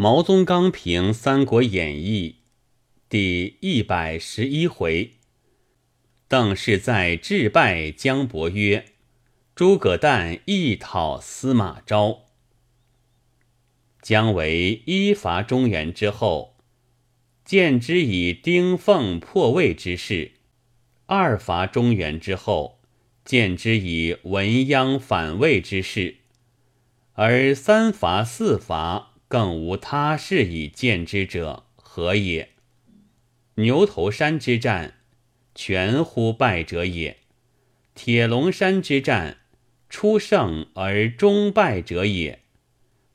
毛宗刚评《三国演义》第一百十一回：邓氏在致拜姜伯约，诸葛诞一讨司马昭。姜维一伐中原之后，见之以丁奉破魏之势；二伐中原之后，见之以文鸯反魏之势；而三伐四伐。更无他事以见之者，何也？牛头山之战，全乎败者也；铁龙山之战，初胜而终败者也；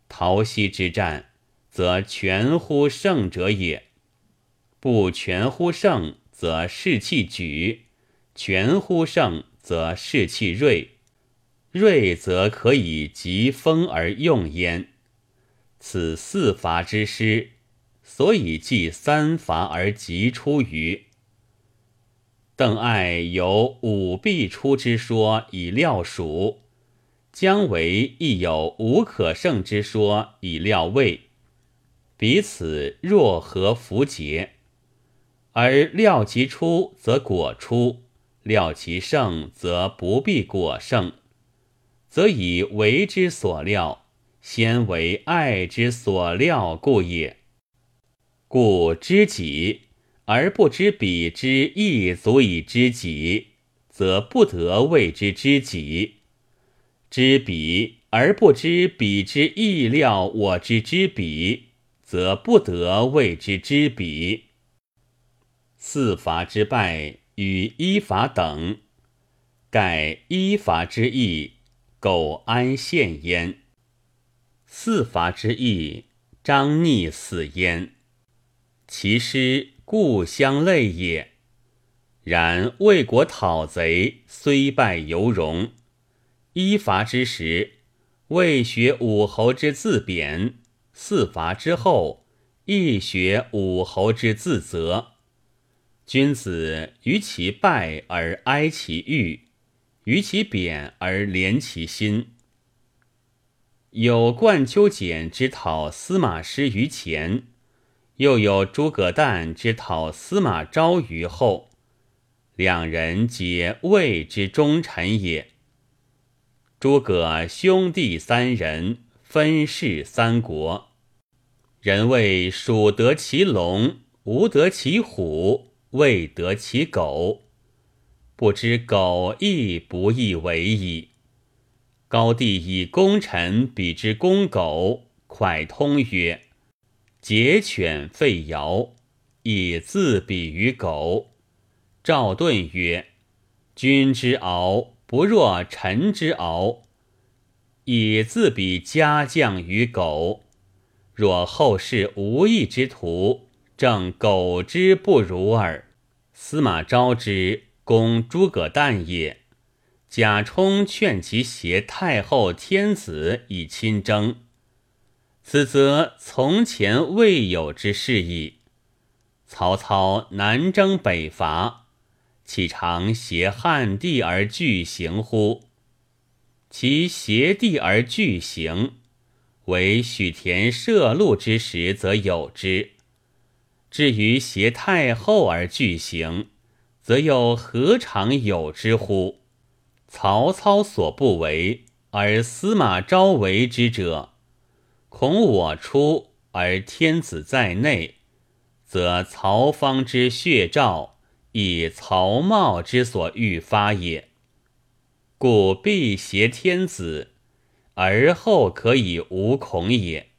陶溪之战，则全乎胜者也。不全乎胜，则士气举；全乎胜，则士气锐。锐则可以疾风而用焉。此四伐之师，所以继三伐而急出于。邓艾有五必出之说以料蜀，姜维亦有无可胜之说以料魏，彼此若合符节？而料其出则果出，料其胜则不必果胜，则以为之所料。先为爱之所料故也。故知己而不知彼之亦足以知己，则不得谓之知己；知彼而不知彼之意料我之知彼，则不得谓之知彼。四伐之败与一伐等，盖一伐之意，苟安现焉。四伐之意，张逆死焉。其师故乡泪也。然魏国讨贼，虽败犹荣。一伐之时，未学武侯之自贬；四伐之后，亦学武侯之自责。君子于其败而哀其欲，于其贬而怜其心。有冠丘简之讨司马师于前，又有诸葛诞之讨司马昭于后，两人皆魏之忠臣也。诸葛兄弟三人分饰三国，人谓蜀得其龙，吴得其虎，魏得其狗，不知狗亦不亦为矣。高帝以功臣比之公狗，蒯通曰：“桀犬吠尧，以自比于狗。”赵盾曰：“君之敖不若臣之敖，以自比家将于狗。若后世无义之徒，正狗之不如耳。”司马昭之攻诸葛诞也。贾充劝其挟太后、天子以亲征，此则从前未有之事矣。曹操南征北伐，岂常挟汉地而拒行乎？其挟地而拒行，为许田涉路之时则有之；至于挟太后而拒行，则又何尝有之乎？曹操所不为，而司马昭为之者，恐我出而天子在内，则曹方之血诏，以曹茂之所欲发也。故必挟天子，而后可以无恐也。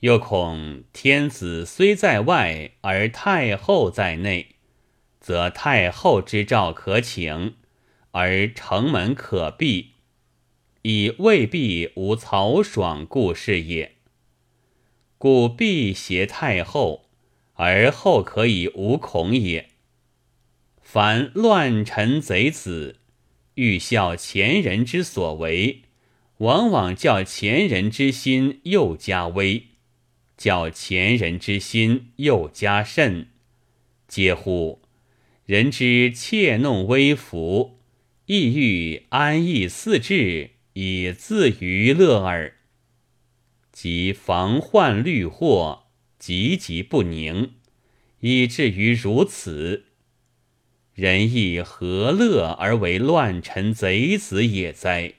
又恐天子虽在外，而太后在内，则太后之诏可请。而城门可闭，以未必无曹爽故事也。故必挟太后，而后可以无恐也。凡乱臣贼子，欲效前人之所为，往往叫前人之心又加微，叫前人之心又加甚。嗟乎！人之窃弄微服。意欲安逸四志以自娱乐耳。即防患虑祸，急急不宁，以至于如此。人亦何乐而为乱臣贼子也哉？